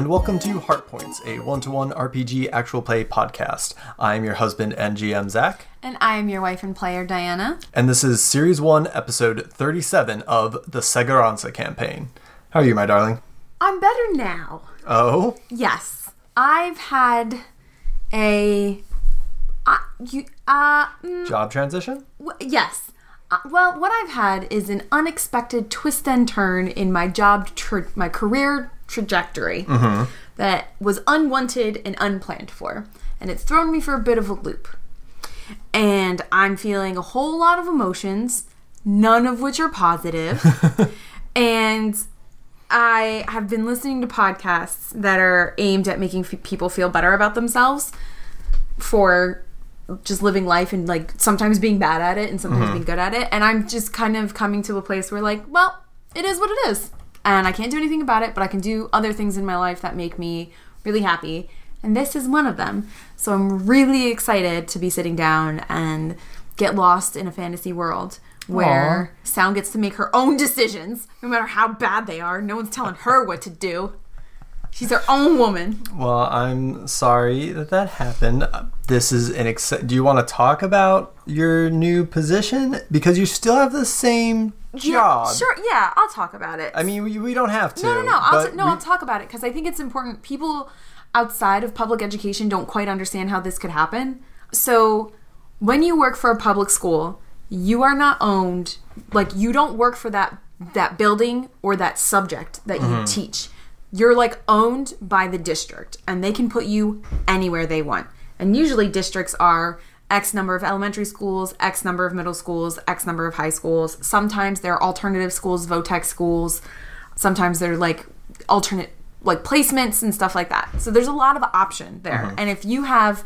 And welcome to Heart Points, a one to one RPG actual play podcast. I am your husband and GM, Zach, And I am your wife and player, Diana. and this is Series 1, Episode 37 of the Segaranza campaign. How are you, my darling? I'm better now. Oh, Yes. I've had a. Uh, you, uh, mm, job transition? w- yes. Uh, well, what I've had is an unexpected twist and turn in my job, tra- my career trajectory mm-hmm. that was unwanted and unplanned for. And it's thrown me for a bit of a loop. And I'm feeling a whole lot of emotions, none of which are positive. and I have been listening to podcasts that are aimed at making f- people feel better about themselves for just living life and like sometimes being bad at it and sometimes mm-hmm. being good at it. And I'm just kind of coming to a place where like, well, it is what it is. And I can't do anything about it, but I can do other things in my life that make me really happy. And this is one of them. So I'm really excited to be sitting down and get lost in a fantasy world where Sound gets to make her own decisions, no matter how bad they are. No one's telling her what to do. She's her own woman. Well, I'm sorry that that happened. This is an ex- Do you want to talk about your new position? Because you still have the same job. Yeah, sure. Yeah, I'll talk about it. I mean, we, we don't have to. no, no, no. I'll t- no, we- I'll talk about it because I think it's important. People outside of public education don't quite understand how this could happen. So, when you work for a public school, you are not owned. Like you don't work for that that building or that subject that you mm-hmm. teach. You're like owned by the district, and they can put you anywhere they want. And usually, districts are X number of elementary schools, X number of middle schools, X number of high schools. Sometimes they're alternative schools, VOTEC schools. Sometimes they're like alternate like placements and stuff like that. So there's a lot of option there. Uh-huh. And if you have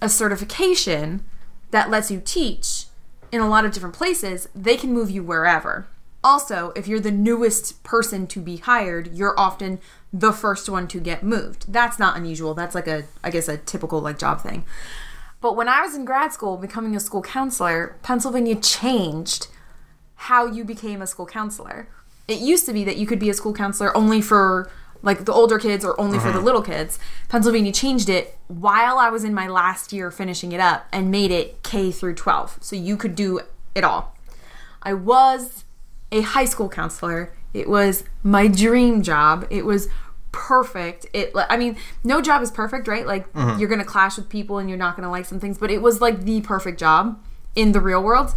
a certification that lets you teach in a lot of different places, they can move you wherever. Also, if you're the newest person to be hired, you're often the first one to get moved. That's not unusual. That's like a I guess a typical like job thing. But when I was in grad school becoming a school counselor, Pennsylvania changed how you became a school counselor. It used to be that you could be a school counselor only for like the older kids or only for the uh-huh. little kids. Pennsylvania changed it while I was in my last year finishing it up and made it K through 12. So you could do it all. I was a high school counselor. It was my dream job. It was perfect. It I mean, no job is perfect, right? Like mm-hmm. you're going to clash with people and you're not going to like some things, but it was like the perfect job in the real world.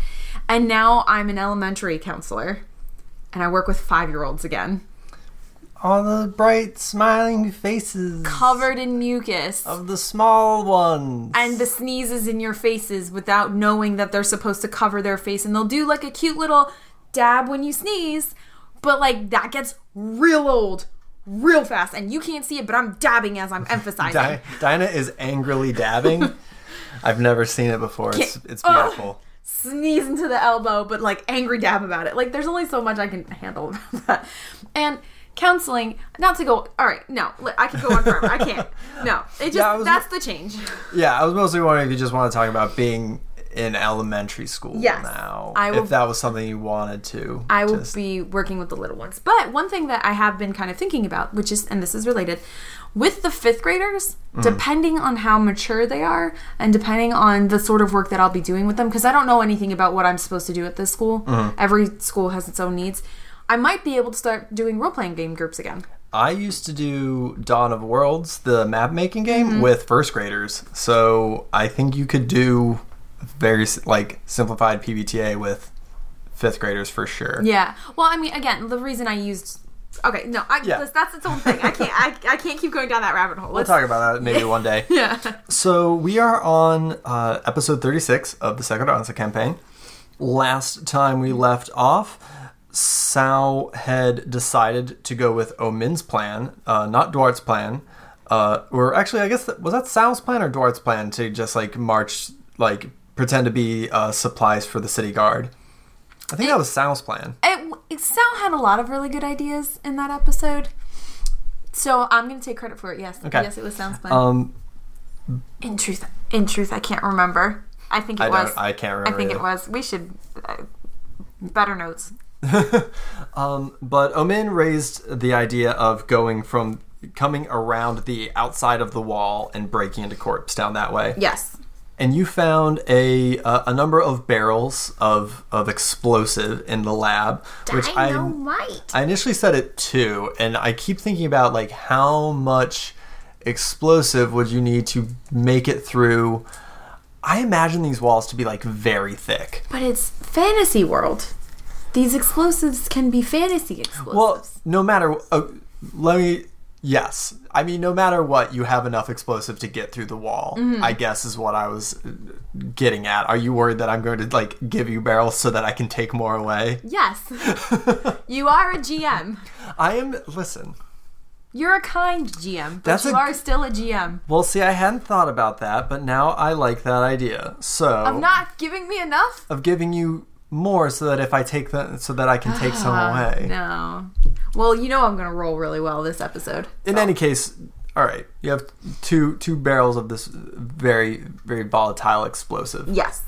And now I'm an elementary counselor and I work with 5-year-olds again, all the bright, smiling faces covered in mucus. of the small ones. and the sneezes in your faces without knowing that they're supposed to cover their face and they'll do like a cute little dab when you sneeze but like that gets real old real fast and you can't see it but i'm dabbing as i'm emphasizing Di- Diana is angrily dabbing. I've never seen it before. It's, it's Ugh. beautiful. sneeze into the elbow but like angry dab about it like there's only so much i can handle about that and counseling not to go all right no i could go on forever i can't no it just Yeah, was- that's the change Yeah, I was mostly wondering if you just want to talk about being in elementary school Yes. now. I will- if that was something you wanted to. I will just- be working with the little ones. But one thing that I have been kind of thinking about, which is, and this is related, with the fifth graders, depending on how mature they are and depending on the sort of work that I'll be doing with them, because I don't know anything about what I'm supposed to do at this school. Every school has its own needs. I might be able to start doing role playing game groups again. I used to do Dawn of Worlds, the map making game, Mm-hmm. with first graders. So I think you could do very like simplified PBTA with fifth graders for sure. Yeah. Well, I mean, again, the reason I used. Okay, no, I, Yeah. that's, its own thing. I can't. I, I can't keep going down that rabbit hole. We'll Let's talk about that maybe one day. Yeah. So we are on uh, episode 36 of the Seguranza campaign. Last time we left off, Sao had decided to go with Omin's plan, uh, not Duart's plan. Uh, or actually, I guess that, was that Sao's plan or Duart's plan to just like march, like pretend to be uh, supplies for the city guard. I think that was Sao's plan. it, it Sal had a lot of really good ideas in that episode. So I'm gonna take credit for it. Yes, Okay. yes, it was Sal's plan. Um, in truth, in truth, I can't remember. I think it I was. I can't remember. I think it was. We should uh, better notes. Um, but Omin raised the idea of going from coming around the outside of the wall and breaking into Corpse Town that way. Yes. And you found a uh, a number of barrels of of explosive in the lab, which I Dynamite. I initially said it too, and I keep thinking about like how much explosive would you need to make it through. I imagine these walls to be like very thick. But it's fantasy world. These explosives can be fantasy explosives. Well, no matter. Uh, let me. Yes, I mean, no matter what, you have enough explosive to get through the wall. I guess is what I was uh, getting at. Are you worried that I'm going to like give you barrels so that I can take more away? yes. you are a GM. I am. Listen. You're a kind GM, but That's you a- are still a GM. Well, see, I hadn't thought about that, but now I like that idea. So Of not giving me enough? of giving you more so that if I take that, so that I can take some away. No. Well, you know I'm going to roll really well this episode. In any case, all right, you have two two barrels of this very very volatile explosive. Yes.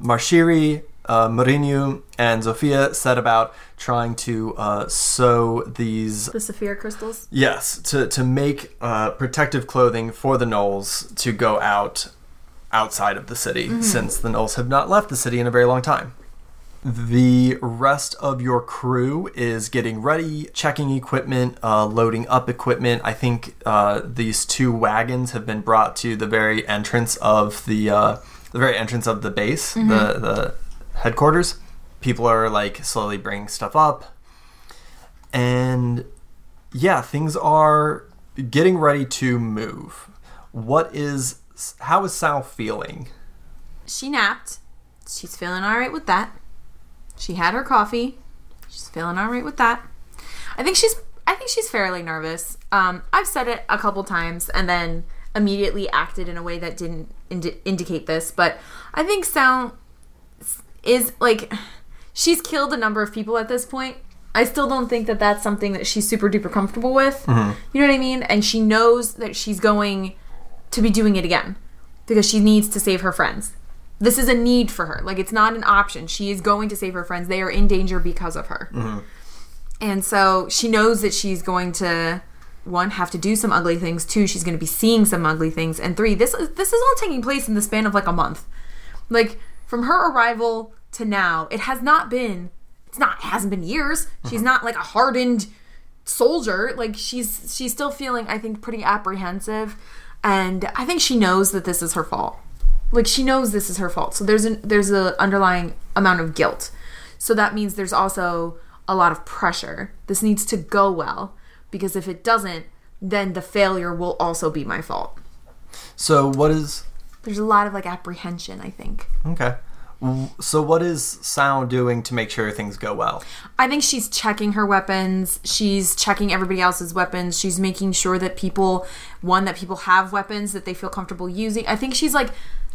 Marshiri, uh, Mourinho, and Zofia set about trying to uh, sew these. The Saphir crystals. Yes, to to make uh, protective clothing for the gnolls to go out outside of the city, since the gnolls have not left the city in a very long time. The rest of your crew is getting ready, checking equipment, uh, loading up equipment. I think uh, these two wagons have been brought to the very entrance of the uh, the very entrance of the base, the the headquarters. People are like slowly bringing stuff up, and yeah, things are getting ready to move. What is how is Sal feeling? She napped. She's feeling all right with that. She had her coffee. She's feeling all right with that. I think she's I think she's fairly nervous. Um, I've said it a couple times and then immediately acted in a way that didn't indi- indicate this, but I think Sound is like she's killed a number of people at this point. I still don't think that that's something that she's super duper comfortable with. You know what I mean? And she knows that she's going to be doing it again because she needs to save her friends. This is a need for her. Like it's not an option. She is going to save her friends. They are in danger because of her. Mm-hmm. And so she knows that she's going to one have to do some ugly things, two she's going to be seeing some ugly things, and three this is this is all taking place in the span of like a month. Like from her arrival to now, it has not been it's not it hasn't been years. She's mm-hmm. not like a hardened soldier. Like she's she's still feeling I think pretty apprehensive and I think she knows that this is her fault. Like she knows this is her fault. So there's an there's a underlying amount of guilt. So that means there's also a lot of pressure. This needs to go well because if it doesn't, then the failure will also be my fault. So what is There's a lot of like apprehension, I think. okay? So what is Sal doing to make sure things go well? I think she's checking her weapons. She's checking everybody else's weapons. She's making sure that people, one, that people have weapons that they feel comfortable using. I think she's like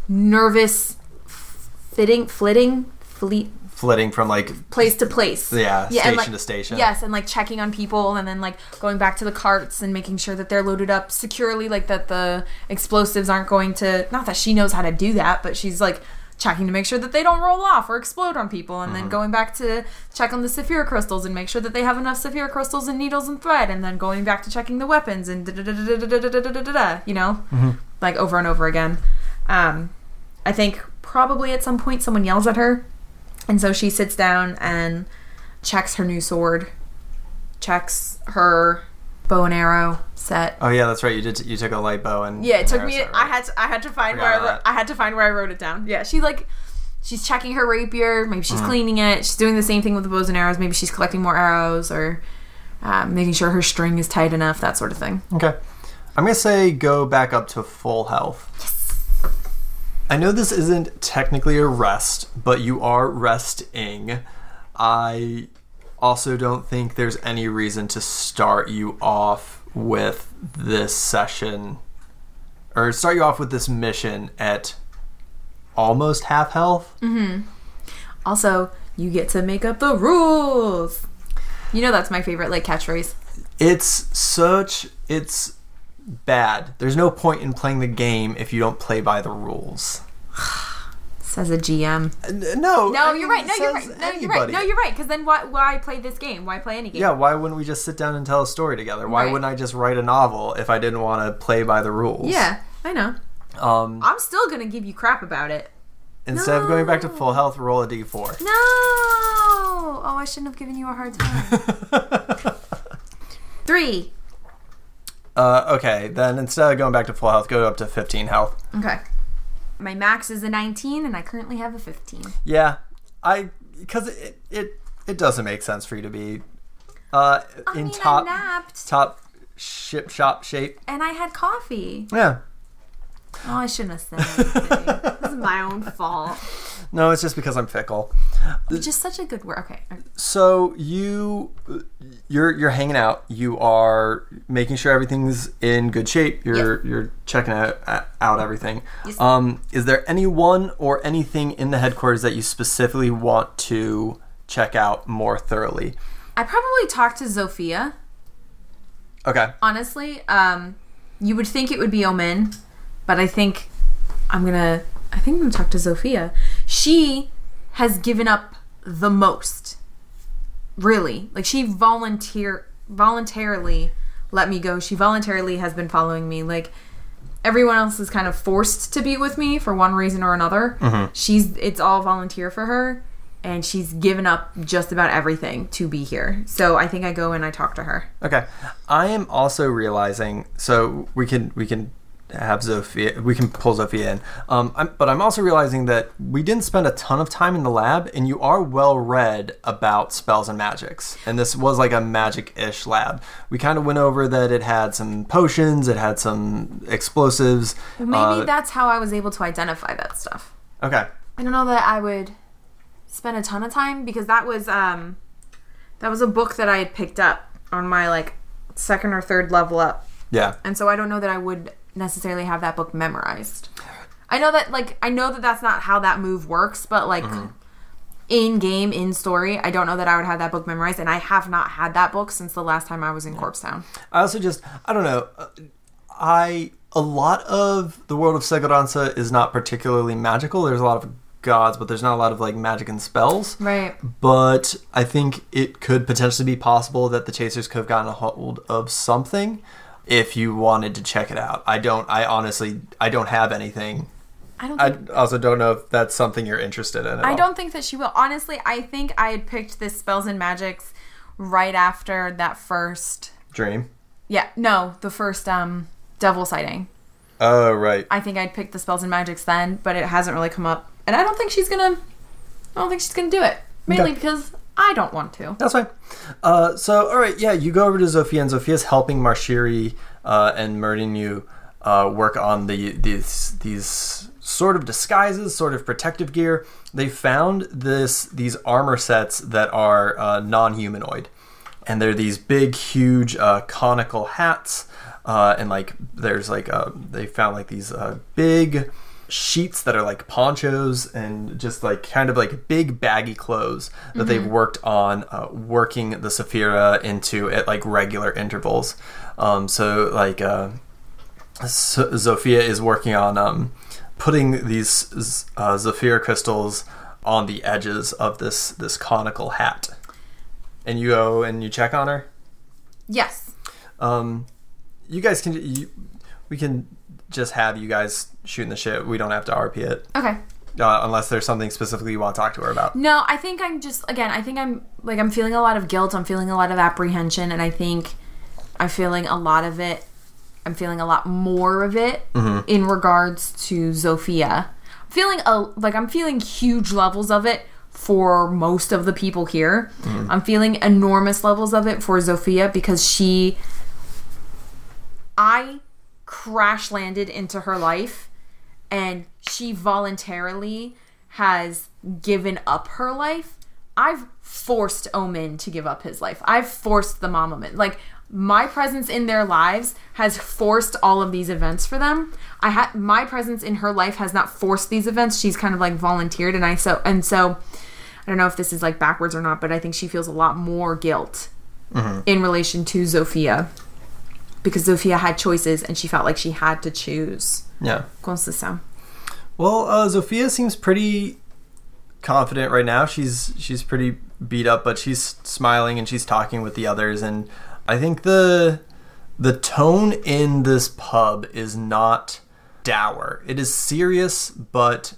nervous, fitting, flitting, fleet, Flitting from like place to place. Yeah, and, station like- to station. Yes, and like checking on people and then like going back to the carts and making sure that they're loaded up securely, like that the explosives aren't going to not that she knows how to do that, but she's like checking to make sure that they don't roll off or explode on people and Mm-hmm. then going back to check on the saphir crystals and make sure that they have enough saphir crystals and needles and thread and then going back to checking the weapons and da-da-da-da-da-da-da-da-da-da, you know Mm-hmm. like over and over again um i think probably at some point someone yells at her and so she sits down and checks her new sword, checks her bow and arrow set. Oh yeah, that's right. You did. You took a light bow and Yeah, it and took me. set, I had to. I had to find Forgot where I, wrote. I had to find where I wrote it down. Yeah, she like she's checking her rapier. Maybe Mm-hmm. she's cleaning it. She's doing the same thing with the bows and arrows. Maybe she's collecting more arrows or um, making sure her string is tight enough. That sort of thing. Okay. I'm gonna say go back up to full health. Yes. I know this isn't technically a rest, but you are resting. I also don't think there's any reason to start you off with this session or start you off with this mission at almost half health. Mm-hmm. Also, you get to make up the rules. You know that's my favorite like catchphrase. It's such it's bad. There's no point in playing the game if you don't play by the rules. Says a GM. N- No, No, I you're right. No, you're right. No, you're right. No, you're right. Because then why, why play this game? Why play any game? Yeah, why wouldn't we just sit down and tell a story together? Why Right. wouldn't I just write a novel if I didn't want to play by the rules? Yeah, I know. Um, I'm still gonna give you crap about it. instead of going back to full health, roll a d4. No. Oh, I shouldn't have given you a hard time. Three. Uh, okay, then instead of going back to full health, go up to 15 health. Okay. My max is a 19, and I currently have a 15. Yeah, I because it, it it doesn't make sense for you to be uh, I in mean, top top ship shop shape. and I had coffee. Yeah. Oh, I shouldn't have said anything. this is my own fault. No, it's just because I'm fickle. Just such a good word. Okay. So you you're you're hanging out. You are making sure everything's in good shape. You're you're checking out, out everything. Yes. Um, is there anyone or anything in the headquarters that you specifically want to check out more thoroughly? I probably talked to Zofia. Okay. honestly um you would think it would be omen but i think i'm gonna i think i'm gonna talk to Zofia. she has given up the most really. Like she volunteer voluntarily let me go. She voluntarily has been following me. Like everyone else is kind of forced to be with me for one reason or another. Mm-hmm. She's it's all volunteer for her and she's given up just about everything to be here. So i think i go and i talk to her. Okay. I am also realizing so we can we can have Zofia we can pull Zofia in. Um I'm, but I'm also realizing that we didn't spend a ton of time in the lab and you are well read about spells and magics. And this was like a magic-ish lab. We kind of went over that it had some potions, it had some explosives. Well, maybe Uh, that's how I was able to identify that stuff. Okay. I don't know that I would spend a ton of time because that was um that was a book that I had picked up on my like second or third level up. Yeah. And so I don't know that I would necessarily have that book memorized. I know that like I know that that's not how that move works, but like in game in story, I don't know that I would have that book memorized and I have not had that book since the last time I was in Corpse Town. I also just I don't know. uh, I a lot of the world of Seguranza is not particularly magical. There's a lot of gods, but there's not a lot of like magic and spells. Right. But I think it could potentially be possible that the chasers could have gotten a hold of something if you wanted to check it out. I don't I honestly I don't have anything. I don't I also don't know if that's something you're interested in at I all. don't think that she will. Honestly, I think I had picked this spells and magics right after that first. dream. Yeah, no, the first um devil sighting. Oh right. I think I'd picked the spells and magics then, but it hasn't really come up, and I don't think she's gonna. I don't think she's gonna do it mainly Okay. because I don't want to. That's fine. Uh, so, all right, yeah, you go over to Zofia, and Zofia's helping Marshiri uh, and Merdinu uh, work on the these these sort of disguises, sort of protective gear. They found this these armor sets that are uh, non-humanoid, and they're these big, huge, uh, conical hats, uh, and like there's like uh, they found like these big sheets that are like ponchos and just like kind of like big baggy clothes that they've worked on uh, working the Saphira into at like regular intervals. Um, so like uh, so- Zofia is working on um, putting these uh, Zafira crystals on the edges of this this conical hat. And you go and you check on her. Yes. Um, you guys can you, we can just have you guys shooting the shit. We don't have to RP it Okay. uh, unless there's something specifically you want to talk to her about. No, I think I'm just again. I think I'm like I'm feeling a lot of guilt. I'm feeling a lot of apprehension, and I think I'm feeling a lot of it. I'm feeling a lot more of it in regards to Zofia. I'm feeling a like I'm feeling huge levels of it for most of the people here. I'm feeling enormous levels of it for Zofia because she I crash landed into her life and she voluntarily has given up her life. I've forced Omen to give up his life. I've forced the Mamaman. Like my presence in their lives has forced all of these events for them. I had my presence in her life has not forced these events. She's kind of like volunteered and I so and so I don't know if this is like backwards or not, but I think she feels a lot more guilt mm-hmm. in relation to Zofia because Zofia had choices and she felt like she had to choose. Yeah. Ça? Well, uh, Zofia seems pretty confident right now. She's she's pretty beat up, but she's smiling and she's talking with the others. And I think the the tone in this pub is not dour. It is serious, but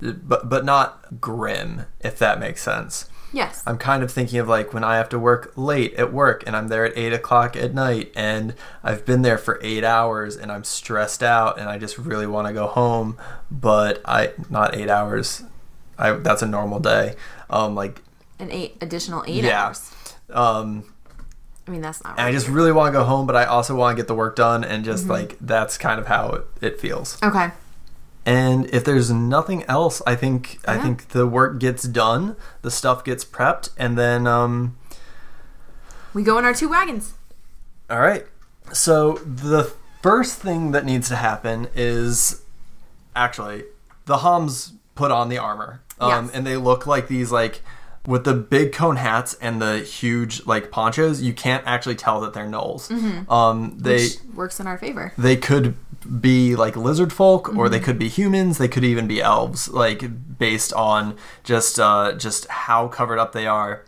but but not grim, if that makes sense. Yes. I'm kind of thinking of like when I have to work late at work and I'm there at eight o'clock at night and I've been there for eight hours and I'm stressed out and I just really want to go home, but I not eight hours. I that's a normal day. Um, like An eight additional eight yeah. hours. Um, I mean, that's not and I just really want to go home, but I also want to get the work done and just like that's kind of how it, it feels. okay. And if there's nothing else, I think I think the work gets done, the stuff gets prepped, and then um, We go in our two wagons. All right. So the first thing that needs to happen is actually the Homs put on the armor, um, Yes. and they look like these like with the big cone hats and the huge like ponchos. You can't actually tell that they're gnolls. Um, they Which works in our favor. they could be like lizard folk or they could be humans they could even be elves like based on just uh just how covered up they are.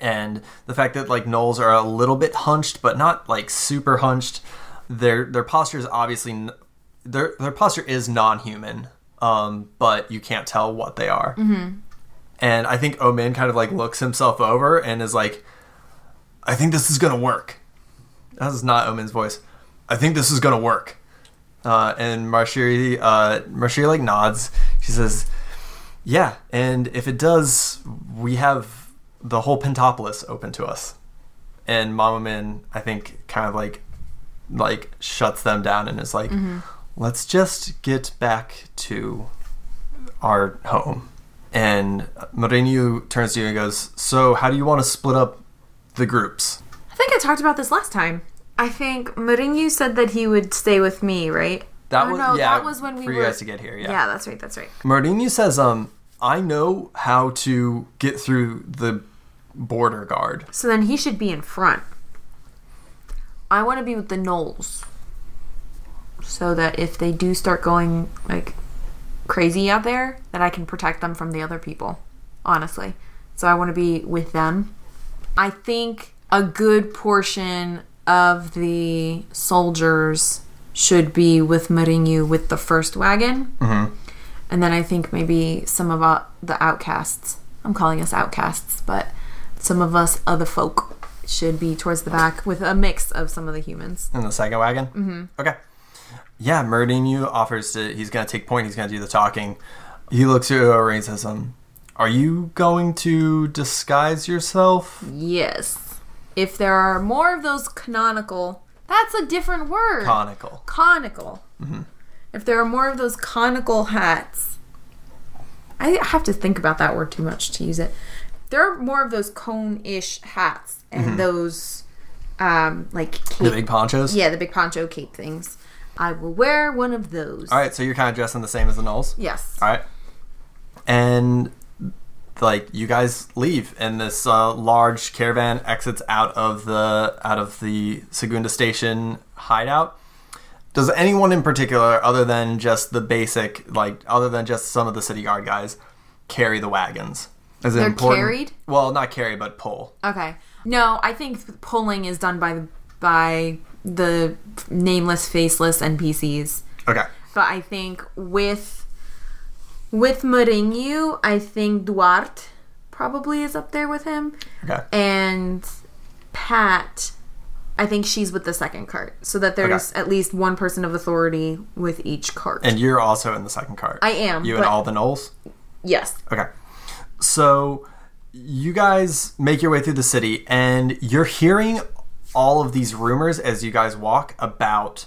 And the fact that like gnolls are a little bit hunched but not like super hunched their their posture is obviously n- their their posture is non-human um but you can't tell what they are. Mm-hmm. and i think omin kind of like looks himself over and is like i think this is gonna work. That is not omin's voice. I think this is gonna work uh, and Marshiri, uh, Marshiri like nods. She says, "Yeah, and if it does, we have the whole Pentopolis open to us." And Mama Min, I think, kind of like like shuts them down and is like, "Let's just get back to our home." And Mourinho turns to you and goes, "So, how do you want to split up the groups?" I think I talked about this last time. I think Mourinho said that he would stay with me, right? That Oh, was no, yeah, that was when we for you guys to get here. Yeah. yeah, that's right. That's right. Mardini says, um, I know how to get through the border guard. So then he should be in front. I want to be with the gnolls. So that if they do start going like crazy out there, that I can protect them from the other people. Honestly. So I want to be with them. I think a good portion of the soldiers should be with Mourinho with the first wagon. Mm-hmm. And then I think maybe some of the outcasts, I'm calling us outcasts, but some of us other folk should be towards the back with a mix of some of the humans. In the second wagon? Mm-hmm. Okay. Yeah, Mardini offers to, he's going to take point, he's going to do the talking. He looks at over and says, um, Are you going to disguise yourself? Yes. If there are more of those canonical, that's a different word. Conical. conical. If there are more of those conical hats, I have to think about that word too much to use it. There are more of those cone-ish hats and those, um, like cape. The big ponchos? yeah, the big poncho cape things. I will wear one of those. All right, so you're kind of dressing the same as the gnolls? Yes. All right. And like you guys leave and this uh, large caravan exits out of the out of the Segunda station hideout. Does anyone in particular other than just the basic like other than just some of the city guard guys carry the wagons? Is They're important? carried? Well, not carry but pull. Okay. No, I think pulling is done by the by the nameless, faceless NPCs. Okay. But I think with with Mourinho, I think Duarte probably is up there with him. Okay. And Pat, I think she's with the second cart. So that there's at least one person of authority with each cart. And you're also in the second cart. I am, You and all the gnolls? yes. Okay. So you guys make your way through the city and you're hearing all of these rumors as you guys walk about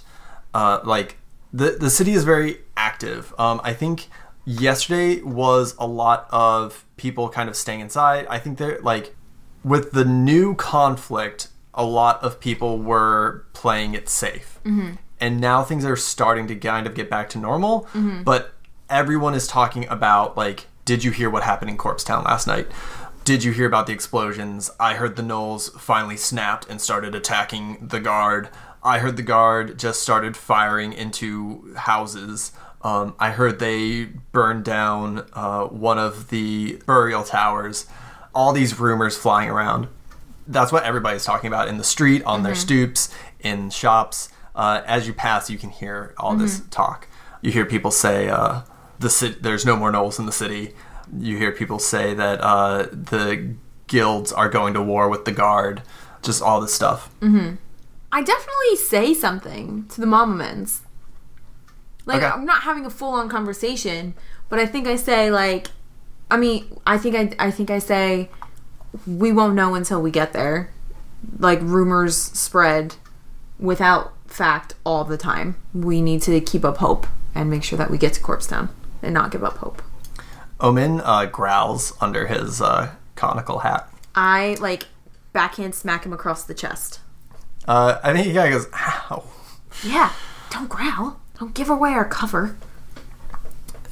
uh, like the the city is very active. Um, I think yesterday was a lot of people kind of staying inside. I think they're like with the new conflict, a lot of people were playing it safe. Mm-hmm. And now things are starting to kind of get back to normal. Mm-hmm. But everyone is talking about, like, did you hear what happened in Corpse Town last night? Did you hear about the explosions? I heard the gnolls finally snapped and started attacking the guard. I heard the guard just started firing into houses. Um, I heard they burned down uh, one of the burial towers. All these rumors flying around. That's what everybody's talking about in the street, on their stoops, in shops. Uh, as you pass, you can hear all this talk. You hear people say, uh, "The city, there's no more gnolls in the city." You hear people say that uh, the guilds are going to war with the guard. Just all this stuff. I definitely say something to the Mamamans. Like Okay. I'm not having a full on conversation, but I think I say like I mean, I think I I think I say we won't know until we get there. Like rumors spread without fact all the time. We need to keep up hope and make sure that we get to Corpse Town and not give up hope. Omen uh, growls under his uh, conical hat. I like backhand smack him across the chest. Uh, I think he kind of goes, "Ow," Yeah, don't growl. Don't give away our cover.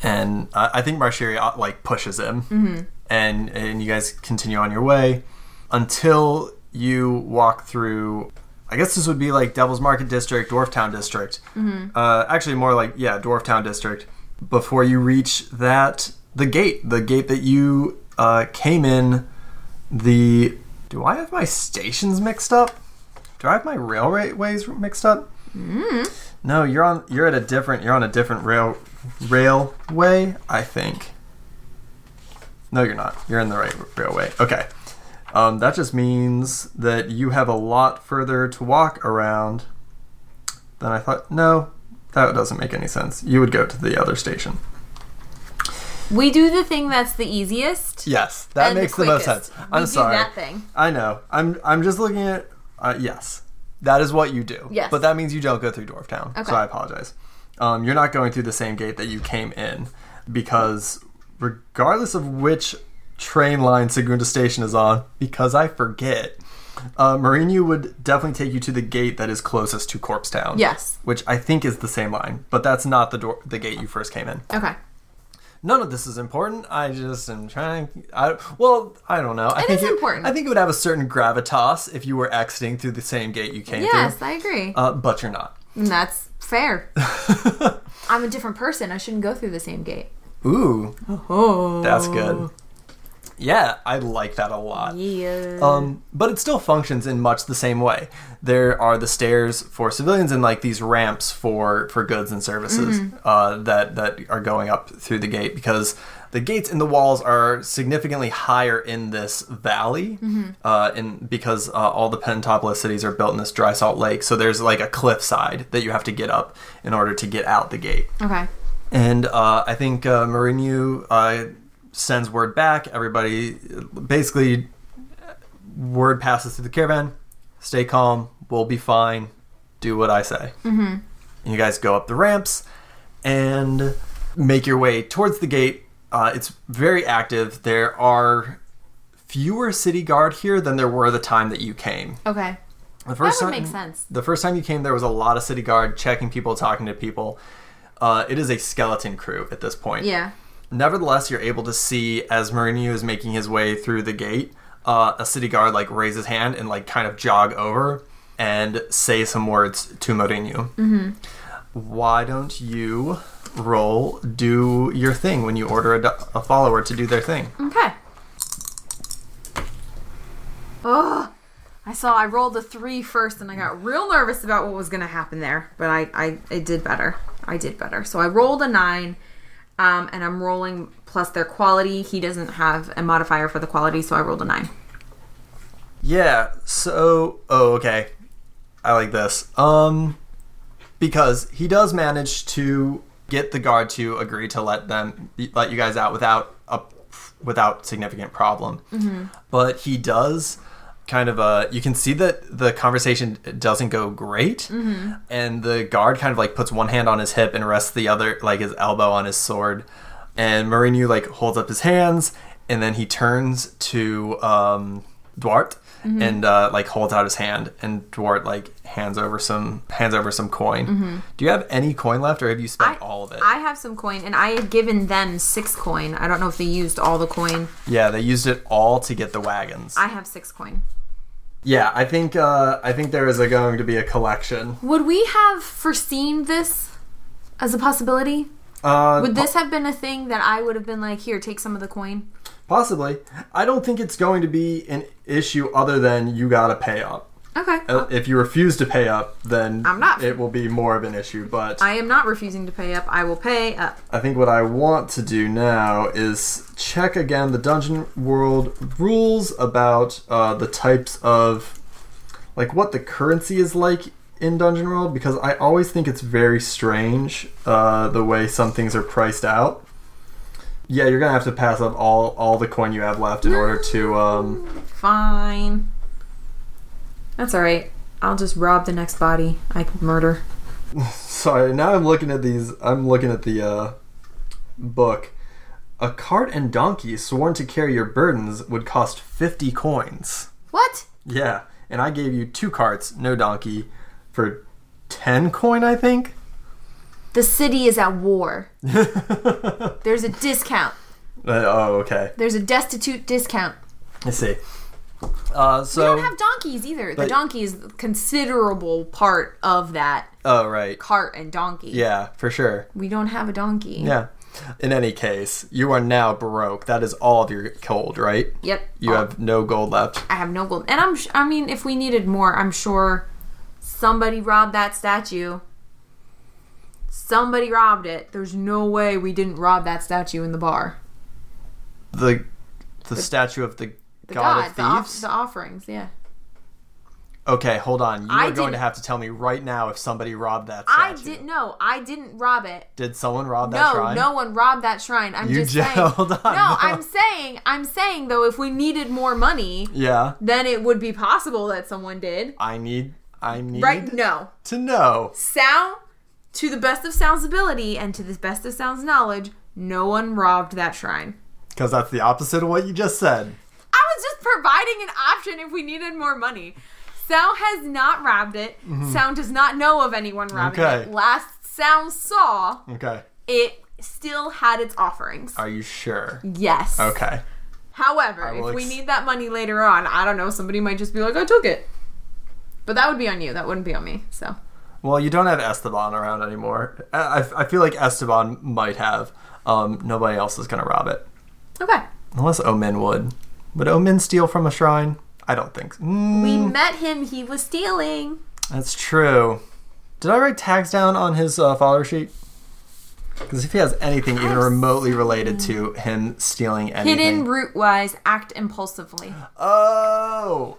and uh, I think Marshiri uh, like pushes him, and and you guys continue on your way until you walk through. I guess this would be like Devil's Market District, Dwarf Town District. Uh, actually, more like yeah, Dwarf Town District. Before you reach that, the gate, the gate that you uh, came in. The do I have my stations mixed up? Do I have my railways mixed up? No, you're on. You're at a different. You're on a different rail railway. I think. No, you're not. You're in the right railway. Okay. Um, that just means that you have a lot further to walk around than I thought. No, that doesn't make any sense. You would go to the other station. We do the thing that's the easiest. Yes, that makes the, most sense. I'm we sorry. That thing. I know. I'm. I'm just looking at. Uh, yes, that is what you do. Yes. But that means you don't go through Dwarftown. Okay. So I apologize. Um, you're not going through the same gate that you came in because, regardless of which train line Segunda Station is on, because I forget, uh, would definitely take you to the gate that is closest to Corpse Town. Yes. Which I think is the same line, but that's not the door, the gate you first came in. Okay. None of this is important. I just am trying. I well, I don't know. I It think is important. I think it would have a certain gravitas if you were exiting through the same gate you came Yes, through. I agree. Uh, but you're not. and that's fair. I'm a different person. I shouldn't go through the same gate. Ooh, Oh. that's good. Yeah, I like that a lot. Yeah. Um, but it still functions in much the same way. There are the stairs for civilians and like these ramps for for goods and services uh, that that are going up through the gate because the gates and the walls are significantly higher in this valley, uh, in because uh, all the Pentopolis cities are built in this dry salt lake. So there's like a cliff side that you have to get up in order to get out the gate. okay. And uh, I think uh, Mourinho uh, sends word back. Everybody, basically, word passes through the caravan. Stay calm. We'll be fine. Do what I say. Mm-hmm. And you guys go up the ramps and make your way towards the gate. Uh, it's very active. There are fewer city guard here than there were the time that you came. Okay. The first would time, make sense. The first time you came, there was a lot of city guard checking people, talking to people. Uh, it is a skeleton crew at this point. Yeah. Nevertheless, you're able to see as Mourinho is making his way through the gate, uh, a city guard like raise his hand and like kind of jog over and say some words to Mourinho. Mm-hmm. Why don't you roll do your thing when you order a, a follower to do their thing? Okay. Oh, I saw I rolled a three first, and I got real nervous about what was going to happen there. But I, I, I did better. I did better. So I rolled a nine, um, and I'm rolling plus their quality. He doesn't have a modifier for the quality, so I rolled a nine. Yeah. So, oh, okay. I like this. Um, because he does manage to get the guard to agree to let them let you guys out without a without significant problem. But he does kind of uh you can see that the conversation doesn't go great and the guard kind of like puts one hand on his hip and rests the other like his elbow on his sword and Mourinho like holds up his hands and then he turns to um Duarte and uh, like holds out his hand and Duarte like hands over some hands over some coin. Do you have any coin left or have you spent all of it? I have some coin, and I had given them six coin. I don't know if they used all the coin. yeah, they used it all to get the wagons. I have six coin. Yeah, I think uh, I think there is a, going to be a collection. Would we have foreseen this as a possibility? Uh, Would this have been a thing that I would have been like, here, take some of the coin? possibly? I don't think it's going to be an issue other than you gotta pay up. Okay. Uh, If you refuse to pay up, then I'm not. It will be more of an issue. But I am not refusing to pay up. I will pay up. I think what I want to do now is check again the Dungeon World rules about uh, the types of, like, what the currency is like in Dungeon World because I always think it's very strange uh, the way some things are priced out. Yeah, you're gonna have to pass up all all the coin you have left in order to. Um, Fine. That's alright. I'll just rob the next body I could murder. sorry, now I'm looking at these. I'm looking at the uh, book. A cart and donkey sworn to carry your burdens would cost fifty coins. What? Yeah, and I gave you two carts, no donkey, for 10 coin, I think? The city is at war. uh, There's a discount. oh, okay. There's a destitute discount. I see. Uh, We don't have donkeys either. The donkey is a considerable part of that oh, right. cart and donkey. Yeah, for sure. We don't have a donkey. Yeah. In any case, you are now broke. That is all of your gold, right? Yep. You have no gold left. I have no gold. And I'm sh- I mean if we needed more, I'm sure somebody robbed that statue. Somebody robbed it. There's no way we didn't rob that statue in the bar. The the statue of the, The god, god, of the, off- thieves. the offerings, yeah. okay, hold on. You I are going to have to tell me right now if somebody robbed that shrine. I didn't know. I didn't rob it. Did someone rob that No, shrine? no no one robbed that shrine. I'm You just saying. hold on, no, no. I'm saying, I'm saying though, if we needed more money, Yeah. then it would be possible that someone did. I need I need Right? No. to know. Sal, to the best of Sal's ability and to the best of Sal's knowledge, no one robbed that shrine. Because that's the opposite of what you just said. I was just providing an option if we needed more money. Sal has not robbed it. Sound does not know of anyone robbing Mm-hmm. Okay. it. Last Sound saw, Okay. it still had its offerings. Are you sure? Yes. Okay. However, if we need that money later on, I don't know, somebody might just be like, I took it. But that would be on you. That wouldn't be on me. So. Well, you don't have Esteban around anymore. I, I- I feel like Esteban might have. Um, nobody else is going to rob it. Okay. Unless Omen would. Would Omin steal from a shrine? I don't think so. Mm, We met him. He was stealing. That's true. Did I write tags down on his uh, follower sheet? Because if he has anything even remotely related to him stealing anything. Hidden root wise, act impulsively. Oh!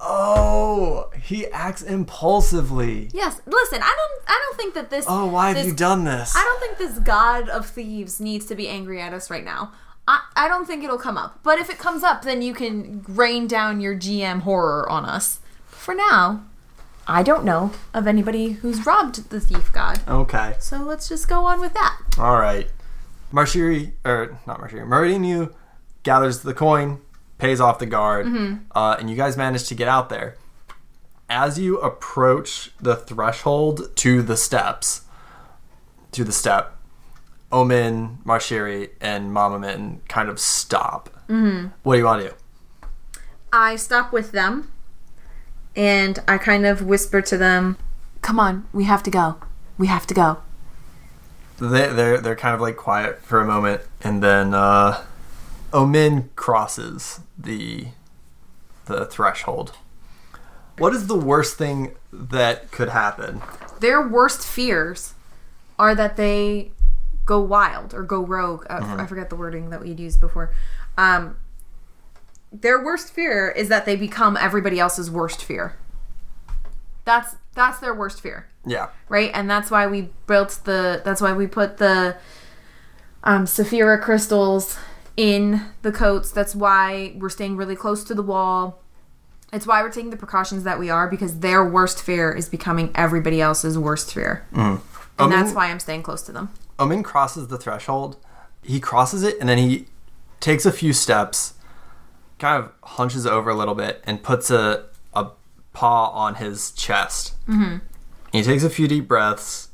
Oh! He acts impulsively. Yes. Listen, I don't. I don't think that this. Oh, why have this- you done this? I don't think this god of thieves needs to be angry at us right now. I, I don't think it'll come up. But if it comes up, then you can rain down your GM horror on us. For now, I don't know of anybody who's robbed the thief god. Okay. So let's just go on with that. All right. Marshiri, or not Marshiri, Meridianu gathers the coin, pays off the guard, uh, and you guys manage to get out there. As you approach the threshold to the steps, to the step, Omin, Marshiri, and Mamamin kind of stop. Mm-hmm. What do you want to do? I stop with them and I kind of whisper to them, Come on, we have to go. We have to go. They, they're they're kind of like quiet for a moment, and then uh, Omin crosses the the threshold. What is the worst thing that could happen? Their worst fears are that they go wild or go rogue. Uh, I forget the wording that we'd used before. Um, their worst fear is that they become everybody else's worst fear. That's that's their worst fear, Yeah, right? And that's why we built the. That's why we put the um, Saphira crystals in the coats. That's why we're staying really close to the wall. It's why we're taking the precautions that we are because their worst fear is becoming everybody else's worst fear. And that's why I'm staying close to them. Omin crosses the threshold. He crosses it, and then he takes a few steps, kind of hunches over a little bit, and puts a a paw on his chest. Mm-hmm. He takes a few deep breaths,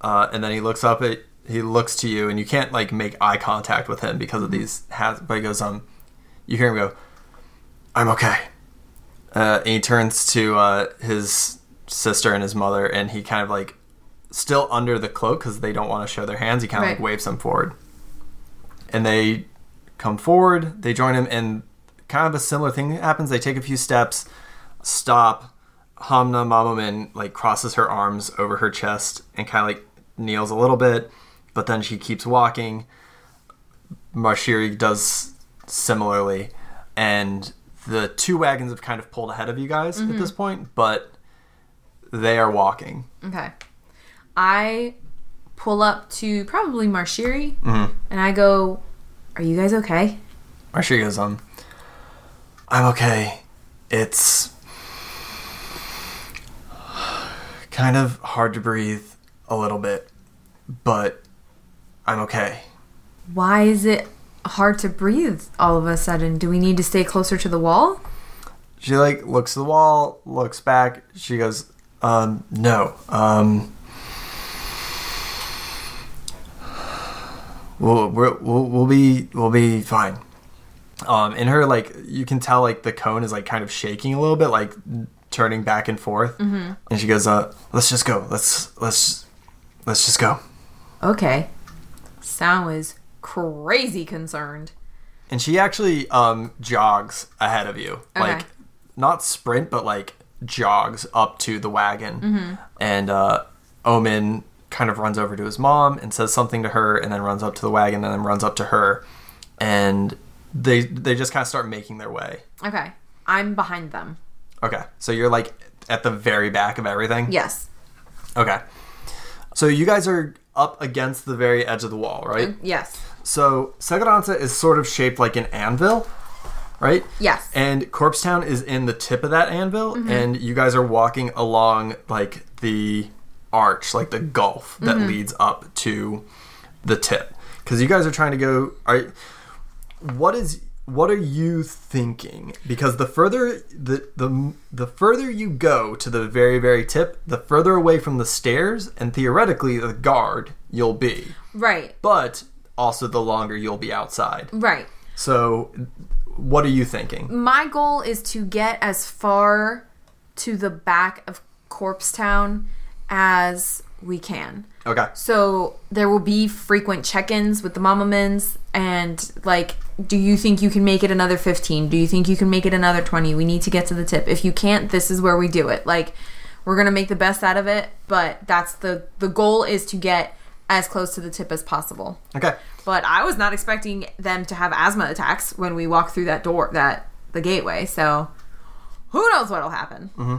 uh, and then he looks up at he looks to you, and you can't like make eye contact with him because of these hats. But he goes, um, you hear him go, "I'm okay," uh, and he turns to uh, his sister and his mother, and he kind of like still under the cloak because they don't want to show their hands. He kind of Right. like waves them forward, and they come forward. They join him, and kind of a similar thing happens. They take a few steps, stop. Hamna Mamomin like crosses her arms over her chest and kind of like kneels a little bit, but then she keeps walking. Marshiri does similarly, and the two wagons have kind of pulled ahead of you guys at mm-hmm. this point, but they are walking. Okay. I pull up to probably Marshiri Mm-hmm. and I go, Are you guys okay? Marshiri goes, um, I'm okay. It's kind of hard to breathe a little bit, but I'm okay. Why is it hard to breathe all of a sudden? Do we need to stay closer to the wall? She like looks at the wall, looks back. She goes, um, no. Um, we'll, we'll we'll be we'll be fine. Um, in her like you can tell like the cone is like kind of shaking a little bit, like turning back and forth. Mm-hmm. And she goes, uh, let's just go. Let's let's let's just go. Okay. Sal is crazy concerned. And she actually um jogs ahead of you. Okay. Like not sprint, but like jogs up to the wagon. Mm-hmm. And uh Omin kind of runs over to his mom and says something to her and then runs up to the wagon and then runs up to her. And they they just kind of start making their way. Okay. I'm behind them. Okay. So you're like at the very back of everything? Yes. Okay. So you guys are up against the very edge of the wall, right? Mm, yes. So Seguranza is sort of shaped like an anvil, right? Yes. And Corpse Town is in the tip of that anvil, mm-hmm. and you guys are walking along like the arch, like the gulf that mm-hmm. leads up to the tip. Because you guys are trying to go. Are what is what are you thinking? Because the further the the the further you go to the very very tip, the further away from the stairs and theoretically the guard you'll be. Right. But also the longer you'll be outside. Right. So, what are you thinking? My goal is to get as far to the back of Corpse Town as we can. Okay. So there will be frequent check-ins with the Mamamins and like do you think you can make it another 15? Do you think you can make it another 20? We need to get to the tip. If you can't, this is where we do it. Like we're going to make the best out of it, but that's the the goal is to get as close to the tip as possible. Okay. But I was not expecting them to have asthma attacks when we walk through that door that the gateway. So who knows what'll happen. Mm-hmm.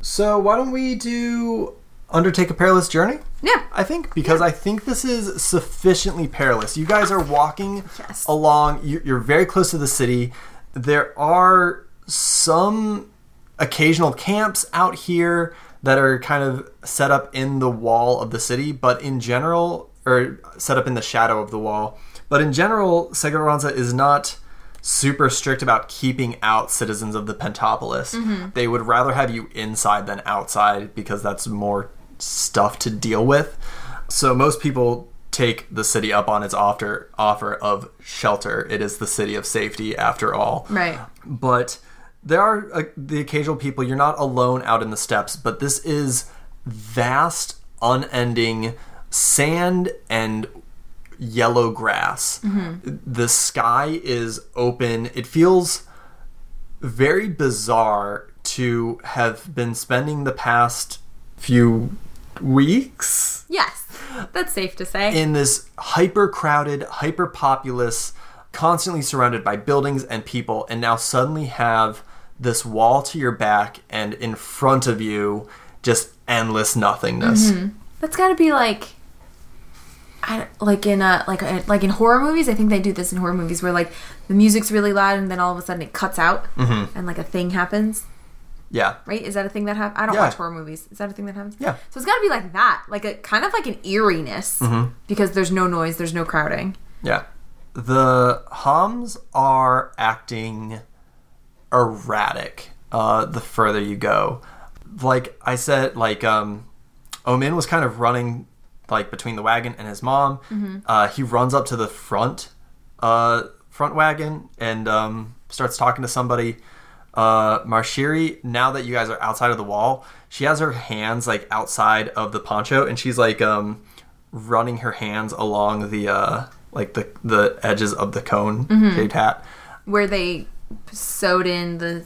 So, why don't we do undertake a perilous journey? Yeah. I think because I think this is sufficiently perilous. You guys are walking Yes. along. you- You're very close to the city. There are some occasional camps out here that are kind of set up in the wall of the city, but in general, or set up in the shadow of the wall. But in general, Seguranza is not super strict about keeping out citizens of the Pentopolis. Mm-hmm. They would rather have you inside than outside because that's more stuff to deal with. So most people take the city up on its offer offer of shelter. It is the city of safety after all Right. but there are uh, the occasional people you're not alone out in the steppes but this is vast unending sand and yellow grass the sky is open it feels very bizarre to have been spending the past few weeks Yes. That's safe to say. in this hyper crowded, hyper populous, constantly surrounded by buildings and people, and now suddenly have this wall to your back and in front of you just endless nothingness. That's got to be like, I like in a like uh, like in horror movies. I think they do this in horror movies where like the music's really loud and then all of a sudden it cuts out and like a thing happens. Yeah. Right? Is that a thing that happens? I don't Yeah. watch horror movies. Is that a thing that happens? Yeah. So it's got to be like that, like a kind of like an eeriness because there's no noise, there's no crowding. Yeah. The hums are acting erratic uh, the further you go. Like I said, like um, Omin was kind of running like between the wagon and his mom. Uh, he runs up to the front uh, front wagon and um, starts talking to somebody. Uh, Marshiri, now that you guys are outside of the wall, she has her hands like outside of the poncho, and she's like um, running her hands along the uh, like the the edges of the cone shaped hat. Where they sewed in the.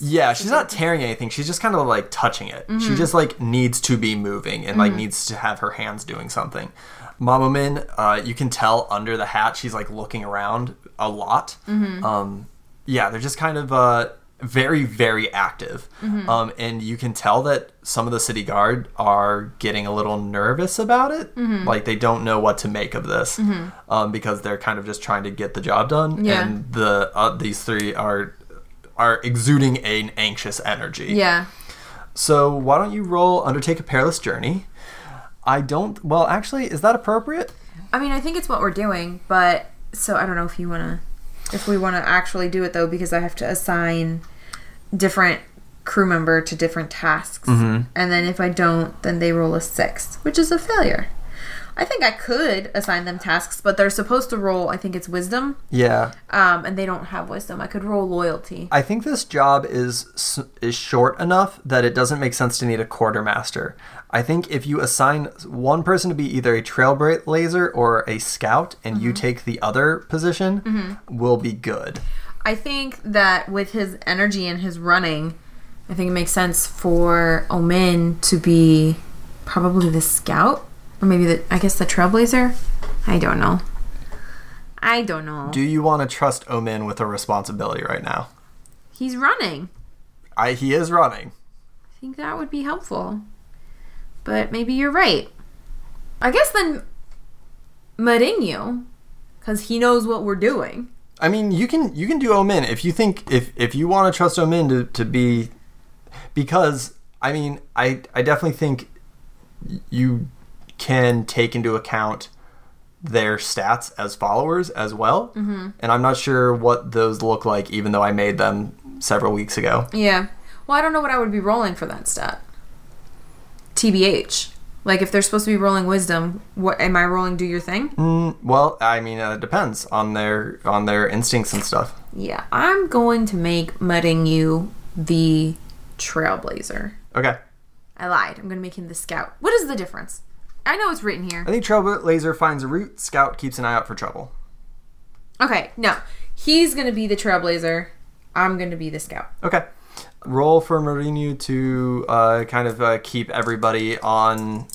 Yeah, she's not tearing anything. She's just kind of like touching it. She just like needs to be moving and like needs to have her hands doing something. Mama Min, uh, you can tell under the hat she's like looking around a lot. Um, yeah, they're just kind of uh, very very active, um, and you can tell that some of the city guard are getting a little nervous about it. Like they don't know what to make of this um, because they're kind of just trying to get the job done. Yeah. And the uh, these three are are exuding an anxious energy. Yeah. So why don't you roll undertake a perilous journey? I don't. Well, actually, is that appropriate? I mean, I think it's what we're doing, but so I don't know if you want to, if we want to actually do it though, because I have to assign different crew member to different tasks, mm-hmm. and then if I don't, then they roll a six, which is a failure. I think I could assign them tasks, but they're supposed to roll. I think it's wisdom, Yeah. um, and they don't have wisdom. I could roll loyalty. I think this job is is short enough that it doesn't make sense to need a quartermaster. I think if you assign one person to be either a trailblazer or a scout, and you take the other position, will be good. I think that with his energy and his running, I think it makes sense for Omin to be probably the scout or maybe the I guess the trailblazer. I don't know. I don't know. Do you want to trust Omin with a responsibility right now? He's running. I he is running. I think that would be helpful. But maybe you're right. I guess then Marinho, because he knows what we're doing. I mean, you can you can do Omin if you think if if you want to trust Omin to, to be because I mean I I definitely think you can take into account their stats as followers as well, mm-hmm. and I'm not sure what those look like, even though I made them several weeks ago. Yeah. Well, I don't know what I would be rolling for that stat. TBH. Like if they're supposed to be rolling wisdom, what am I rolling do your thing? Mm, well, I mean, uh, it depends on their on their instincts and stuff. Yeah, I'm going to make mudding you the trailblazer. Okay, I lied. I'm going to make him the scout. What is the difference? I know it's written here. I think Trailblazer finds a route. Scout keeps an eye out for trouble. Okay, no. He's going to be the trailblazer. I'm going to be the scout. Okay. Roll for Mourinho to uh, kind of uh, keep everybody on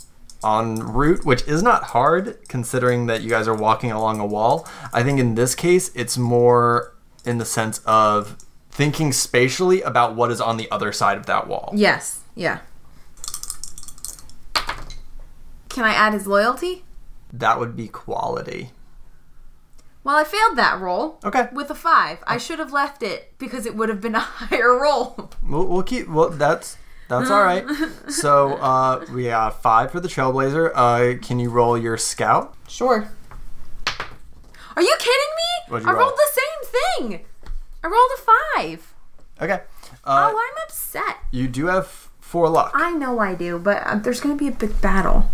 on route, which is not hard considering that you guys are walking along a wall. I think in this case, it's more in the sense of thinking spatially about what is on the other side of that wall. Yes. Yeah. Can I add his loyalty? That would be quality. Well, I failed that roll. Okay. With a five. I should have left it because it would have been a higher roll. We'll, we'll keep. Well, that's that's all right. So uh, we have five for the Trailblazer. Uh, can you roll your Scout? Sure. Are you kidding me? You I roll? rolled the same thing. I rolled a five. Okay. Uh, oh, I'm upset. you do have four luck. I know I do, but uh, there's going to be a big battle.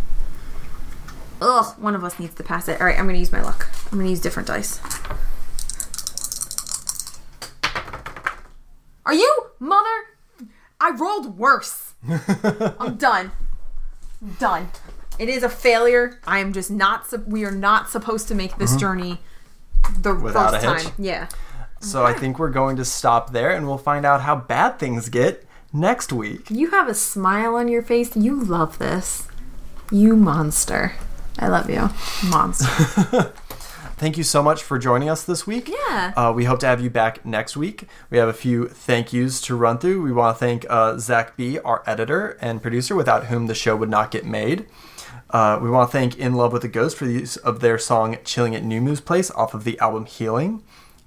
Ugh, one of us needs to pass it. All right, I'm going to use my luck. I'm going to use different dice. Are you, mother? I rolled worse. I'm done. Done. It is a failure. I am just not. We are not supposed to make this journey the Mm-hmm. Without first a hitch? time. Yeah. So I think we're going to stop there and we'll find out how bad things get next week. You have a smile on your face. You love this. You monster. I love you. Monster. Thank you so much for joining us this week. Yeah. Uh, we hope to have you back next week. We have a few thank yous to run through. We want to thank uh, Zach B., our editor and producer, without whom the show would not get made. Uh, we want to thank In Love with a Ghost for the use of their song Chilling at New Moose Place off of the album Healing.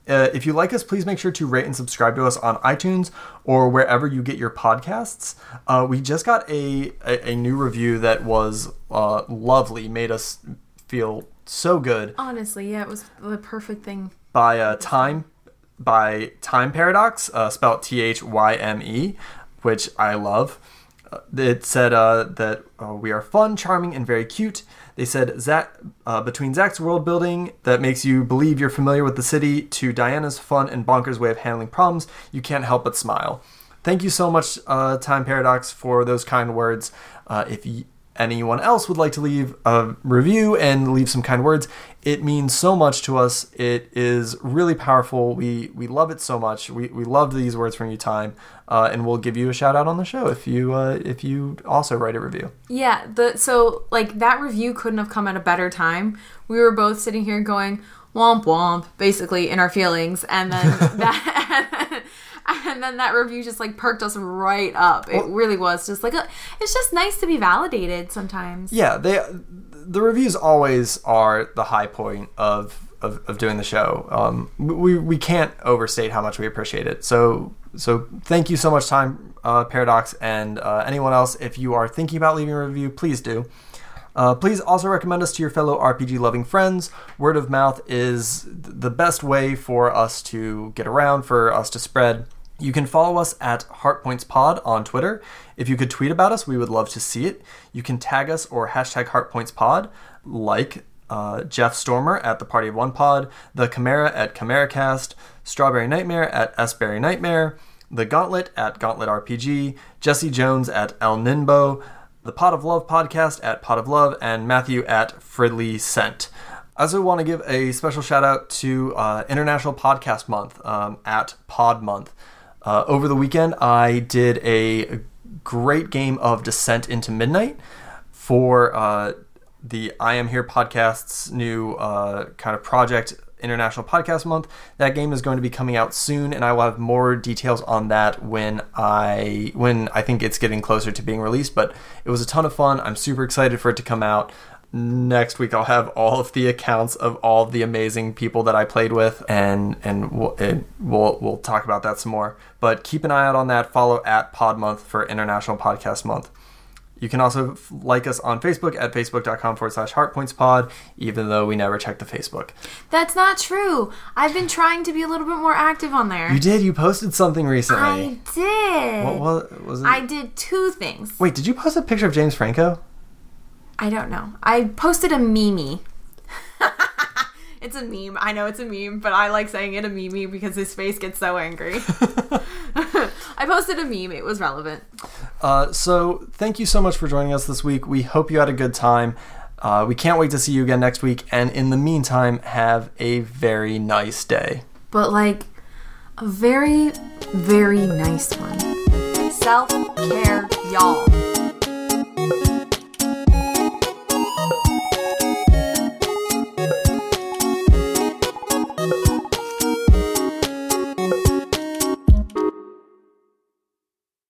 Uh, if you like us, please make sure to rate and subscribe to us on iTunes or wherever you get your podcasts. Uh, we just got a, a, a new review that was uh, lovely, made us feel so good Honestly, yeah, it was the perfect thing. by uh, Thyme by Thyme Paradox, uh, spelled T H Y M E, which I love. It said uh, that uh, we are fun, charming, and very cute. They said Zach, uh, between Zach's world building that makes you believe you're familiar with the city to Diana's fun and bonkers way of handling problems, you can't help but smile. Thank you so much, uh, Thyme Paradox, for those kind words. Uh, if y- anyone else would like to leave a review and leave some kind words, it means so much to us. It is really powerful. We we love it so much. We, we love these words from you, Thyme, uh, and we'll give you a shout out on the show if you uh, if you also write a review. Yeah, the so like that review couldn't have come at a better time. We were both sitting here going womp womp, basically in our feelings, and then that. And then that review just like perked us right up. It really was just like a, it's just nice to be validated sometimes. Yeah, they the reviews always are the high point of of, of doing the show. Um, we we can't overstate how much we appreciate it. So so thank you so much, Thyme uh, Paradox, and uh, anyone else. If you are thinking about leaving a review, please do. Uh, please also recommend us to your fellow RPG loving friends. Word of mouth is the best way for us to get around, for us to spread. You can follow us at HeartPointsPod on Twitter. If you could tweet about us, we would love to see it. You can tag us or hashtag HeartPointsPod, like uh, Jeff Stormer at the Party of One Pod, the Chimera at ChimeraCast, Strawberry Nightmare at Sberry Nightmare, the Gauntlet at Gauntlet RPG, Jesse Jones at El Ninbo, the Pot of Love podcast at Pot of Love, and Matthew at Fridley Scent. I also want to give a special shout out to uh, International Podcast Month um, at Pod Month. Uh, over the weekend, I did a great game of Descent into Midnight for uh, the I Am Here podcast's new uh, kind of project, International Podcast Month. That game is going to be coming out soon, and I will have more details on that when I when I think it's getting closer to being released. But it was a ton of fun. I'm super excited for it to come out next week I'll have all of the accounts of all of the amazing people that I played with, and and we'll it, we'll, we'll talk about that some more. But keep an eye out on that. Follow at Pod Month for International Podcast Month. You can also like us on Facebook at facebook.com forward slash heartpointspod, even though we never check the Facebook. That's not true. I've been trying to be a little bit more active on there. You did. You posted something recently. I did. What was, was it? I did two things. Wait, did you post a picture of James Franco? I don't know. I posted a meme. it's a meme. I know it's a meme, but I like saying it a meme because his face gets so angry. I posted a meme. It was relevant. Uh, so thank you so much for joining us this week. We hope you had a good time. Uh, we can't wait to see you again next week. And in the meantime, have a very nice day. But like a very, very nice one. Self care, y'all.